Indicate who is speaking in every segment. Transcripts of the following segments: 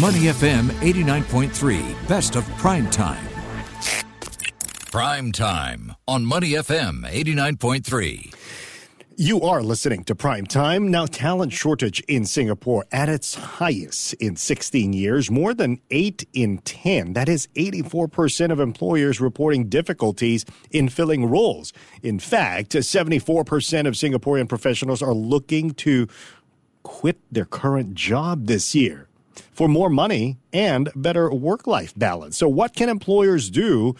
Speaker 1: Money FM 89.3, best of prime time.
Speaker 2: Prime time on Money FM 89.3.
Speaker 3: You are listening to Prime Time. Now, talent shortage in Singapore at its highest in 16 years, more than 8 in 10. That is 84% of employers reporting difficulties in filling roles. In fact, 74% of Singaporean professionals are looking to quit their current job this year for more money and better work life balance. So, what can employers do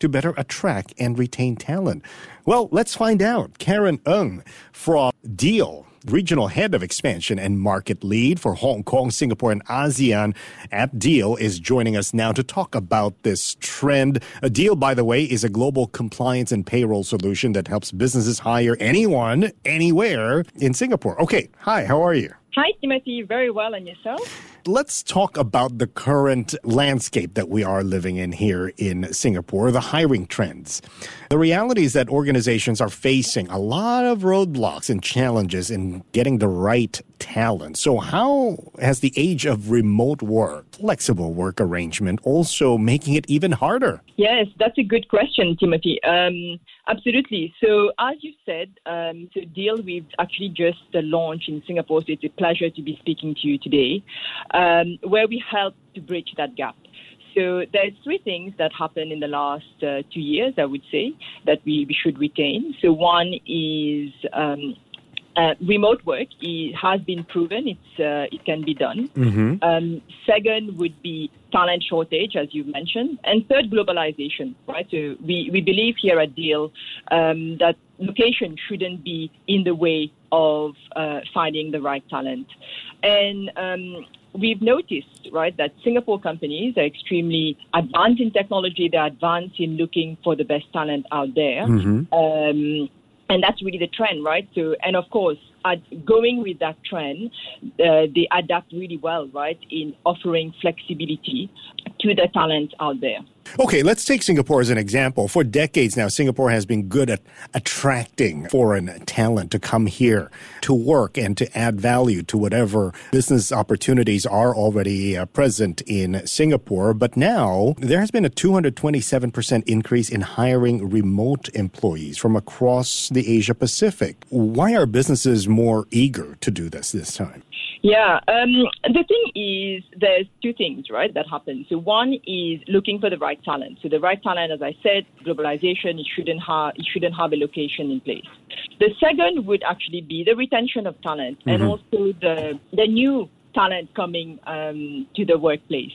Speaker 3: to better attract and retain talent? Well, let's find out. Karen Ng from Deel, Regional Head of Expansion and Market Lead for Hong Kong, Singapore, and ASEAN at Deel, is joining us now to talk about this trend. A Deel, by the way, is a global compliance and payroll solution that helps businesses hire anyone, anywhere in Singapore. Okay, hi, how are you?
Speaker 4: Hi, Timothy. Very well, and yourself?
Speaker 3: Let's talk about the current landscape that we are living in here in Singapore, the hiring trends. The reality is that organizations are facing a lot of roadblocks and challenges in getting the right talent. So, how has the age of remote work, flexible work arrangement, also making it even harder?
Speaker 4: Yes, that's a good question, Timothy. Um, absolutely. So, as you said, um, so Deel we've actually just uh, launch in Singapore. So, it's a pleasure to be speaking to you today, um, where we help to bridge that gap. So there's three things that happened in the last uh, two years, I would say, that we, we should retain. So one is um, uh, remote work it has been proven it's uh, it can be done.
Speaker 3: Mm-hmm.
Speaker 4: Um, second would be talent shortage, as you mentioned, and third, globalization. Right. So we, we believe here at Deel um, that location shouldn't be in the way of uh, finding the right talent, and um, we've noticed, right, that Singapore companies are extremely advanced in technology. They're advanced in looking for the best talent out there.
Speaker 3: Mm-hmm.
Speaker 4: Um, and that's really the trend, right? So, and of course, at going with that trend, uh, they adapt really well, right, in offering flexibility to the talent out there.
Speaker 3: Okay, let's take Singapore as an example. For decades now, Singapore has been good at attracting foreign talent to come here to work and to add value to whatever business opportunities are already uh, present in Singapore. But now there has been a 227% increase in hiring remote employees from across the Asia Pacific. Why are businesses more eager to do this this time?
Speaker 4: Yeah, um, the thing is, there's two things, right, that happen. So one is looking for the right talent. So the right talent, as I said, globalization, it shouldn't have it shouldn't have a location in place. The second would actually be the retention of talent and also the the new talent coming um, to the workplace.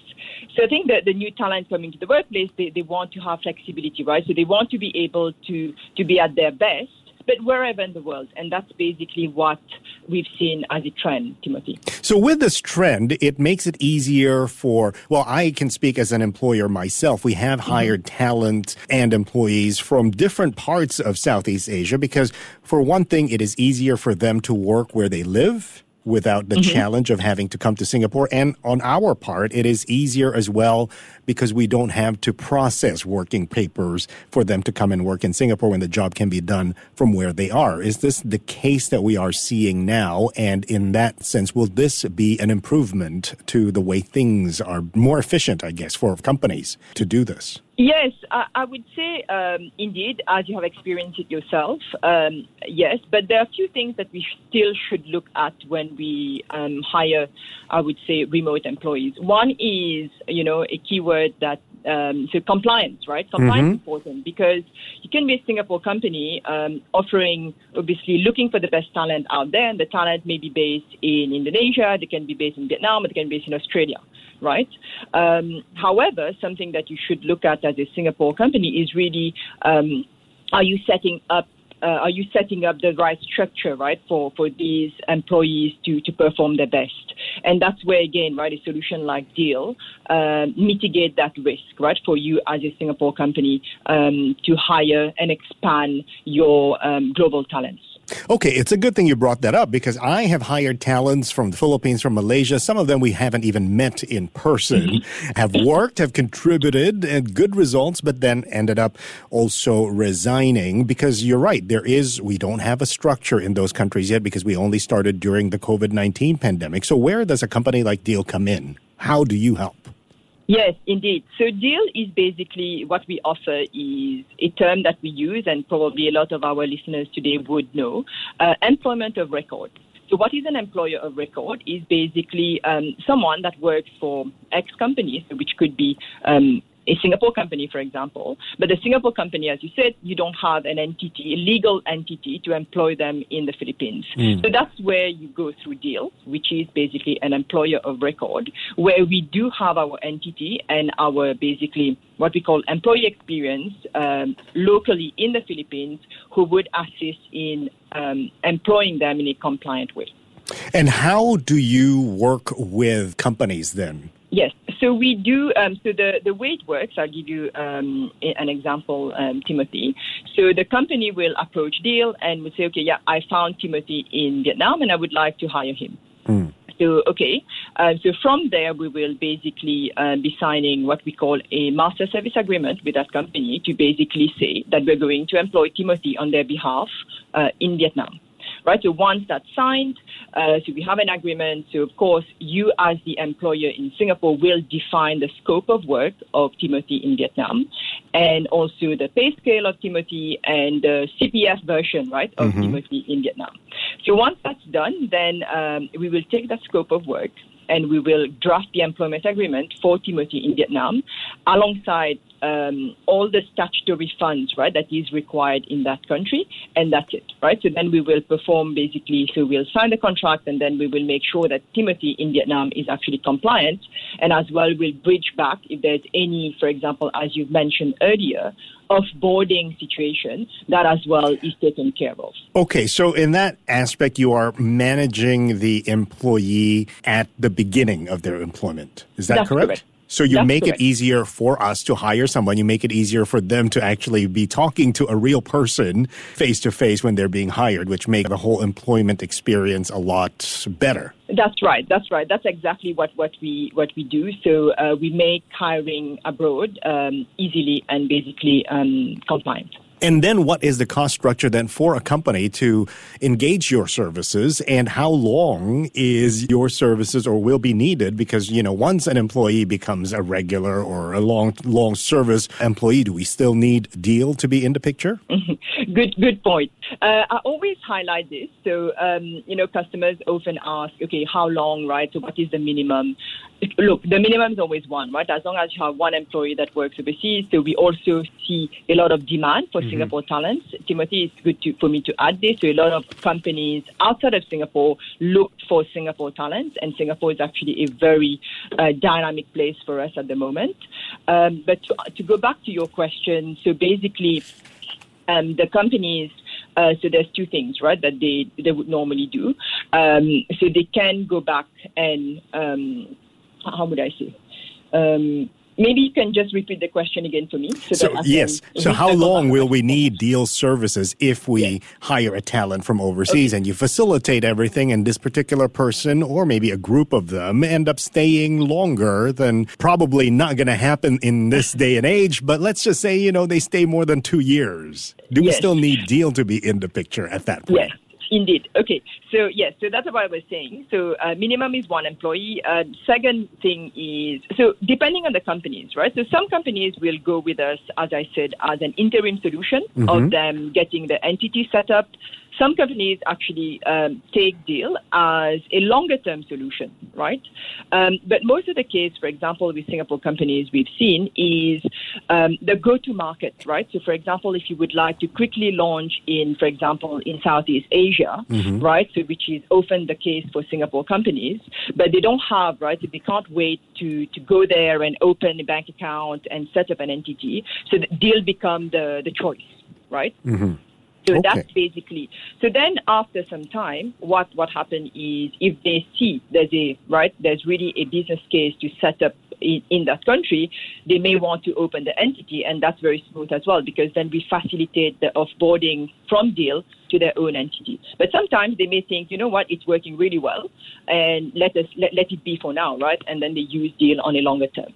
Speaker 4: So I think that the new talent coming to the workplace, they, they want to have flexibility, right? So they want to be able to to be at their best but wherever in the world. And that's basically what we've seen as a trend, Timothy.
Speaker 3: So, with this trend, it makes it easier for, well, I can speak as an employer myself. We have mm-hmm. hired talent and employees from different parts of Southeast Asia because, for one thing, it is easier for them to work where they live without the mm-hmm. challenge of having to come to Singapore. And on our part, it is easier as well because we don't have to process working papers for them to come and work in Singapore when the job can be done from where they are. Is this the case that we are seeing now? And in that sense, will this be an improvement to the way things are more efficient, I guess, for companies to do this?
Speaker 4: Yes, I, I would say um, indeed, as you have experienced it yourself, um, yes. But there are a few things that we still should look at when we um, hire, I would say, remote employees. One is, you know, a keyword that um, so compliance, right? Compliance is important because you can be a Singapore company um, offering, obviously, looking for the best talent out there, and the talent may be based in Indonesia, they can be based in Vietnam, they can be based in Australia, right? Um, however, something that you should look at as a Singapore company is really um, are you setting up uh, are you setting up the right structure, right, for, for these employees to, to perform their best? And that's where, again, right, a solution like Deel uh, mitigate that risk, right, for you as a Singapore company um, to hire and expand your um, global talents.
Speaker 3: Okay, it's a good thing you brought that up because I have hired talents from the Philippines, from Malaysia. Some of them we haven't even met in person, mm-hmm. have worked, have contributed, and good results, but then ended up also resigning because you're right. There is, we don't have a structure in those countries yet because we only started during the COVID 19 pandemic. So, where does a company like Deel come in? How do you help?
Speaker 4: Yes, indeed. So Deel is basically what we offer is a term that we use, and probably a lot of our listeners today would know, uh, employment of record. So what is an employer of record is basically um, someone that works for X company, which could be um, a Singapore company, for example. But the Singapore company, as you said, you don't have an entity, a legal entity to employ them in the Philippines. Mm. So that's where you go through Deel, which is basically an employer of record, where we do have our entity and our basically what we call employee experience um, locally in the Philippines who would assist in um, employing them in a compliant way.
Speaker 3: And how do you work with companies then?
Speaker 4: Yes. So we do. Um, so the the way it works, I'll give you um, an example, um, Timothy. So the company will approach Deel and would say, okay, yeah, I found Timothy in Vietnam, and I would like to hire him. Mm. So okay. Uh, so from there, we will basically uh, be signing what we call a master service agreement with that company to basically say that we're going to employ Timothy on their behalf uh, in Vietnam right? So once that's signed, uh, so we have an agreement. So of course, you as the employer in Singapore will define the scope of work of Timothy in Vietnam, and also the pay scale of Timothy and the CPF version, right, of mm-hmm. Timothy in Vietnam. So once that's done, then um, we will take that scope of work and we will draft the employment agreement for Timothy in Vietnam alongside um, all the statutory funds, right, that is required in that country, and that's it, right? So then we will perform basically, so we'll sign the contract, and then we will make sure that Timothy in Vietnam is actually compliant, and as well we'll bridge back if there's any, for example, as you mentioned earlier, off-boarding situation that as well is taken care of.
Speaker 3: Okay, so in that aspect, you are managing the employee at the beginning of their employment. Is that correct?
Speaker 4: correct.
Speaker 3: So you That's make correct. it easier for us to hire someone. You make it easier for them to actually be talking to a real person face to face when they're being hired, which make the whole employment experience a lot better.
Speaker 4: That's right. That's right. That's exactly what, what we what we do. So uh, we make hiring abroad um, easily and basically um, compliant.
Speaker 3: And then what is the cost structure then for a company to engage your services and how long is your services or will be needed? Because, you know, once an employee becomes a regular or a long, long service employee, do we still need Deel to be in the picture?
Speaker 4: good, good point. Uh, I always highlight this. So, um, you know, customers often ask, okay, how long, right? So what is the minimum? Look, the minimum is always one, right? As long as you have one employee that works overseas. So we also see a lot of demand for mm-hmm. Singapore talents. Timothy, it's good to, for me to add this. So a lot of companies outside of Singapore look for Singapore talents, and Singapore is actually a very uh, dynamic place for us at the moment. Um, but to, to go back to your question, so basically, um, the companies. Uh, so there's two things, right, that they they would normally do. Um, so they can go back and um, how would I say? Maybe you can just repeat the question again for me.
Speaker 3: So, so yes. So how long will we need Deel services if we yes. hire a talent from overseas okay. and you facilitate everything and this particular person or maybe a group of them end up staying longer than probably not going to happen in this day and age, but let's just say, you know, they stay more than 2 years. Do yes. we still need Deel to be in the picture at that point?
Speaker 4: Yes. Indeed. Okay. So yes. So that's what I was saying. So uh, minimum is one employee. Uh, second thing is so depending on the companies, right? So some companies will go with us, as I said, as an interim solution mm-hmm. of them getting the entity set up some companies actually um, take Deel as a longer term solution, right? Um, but most of the case, for example, with Singapore companies we've seen is um, the go to market, right? So, for example, if you would like to quickly launch in, for example, in Southeast Asia, mm-hmm. right? So, which is often the case for Singapore companies, but they don't have, right? So they can't wait to, to go there and open a bank account and set up an entity. So the Deel become the, the choice, right? Mm-hmm. So okay. that's basically. So then after some time, what what happened is if they see there's a right there's really a business case to set up in, in that country, they may want to open the entity, and that's very smooth as well because then we facilitate the offboarding from Deel to their own entity. But sometimes they may think, you know what, it's working really well, and let us let, let it be for now, right? And then they use Deel on a longer term.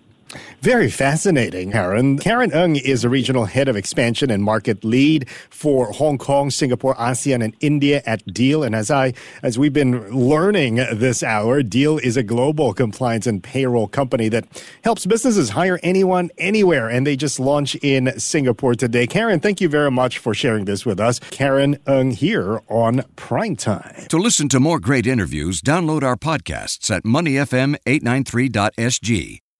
Speaker 3: Very fascinating, Karen. Karen Ng is a regional head of expansion and market lead for Hong Kong, Singapore, ASEAN, and India at Deel. And as I, as we've been learning this hour, Deel is a global compliance and payroll company that helps businesses hire anyone, anywhere. And they just launched in Singapore today. Karen, thank you very much for sharing this with us. Karen Ng here on Prime Time.
Speaker 1: To listen to more great interviews, download our podcasts at moneyfm893.sg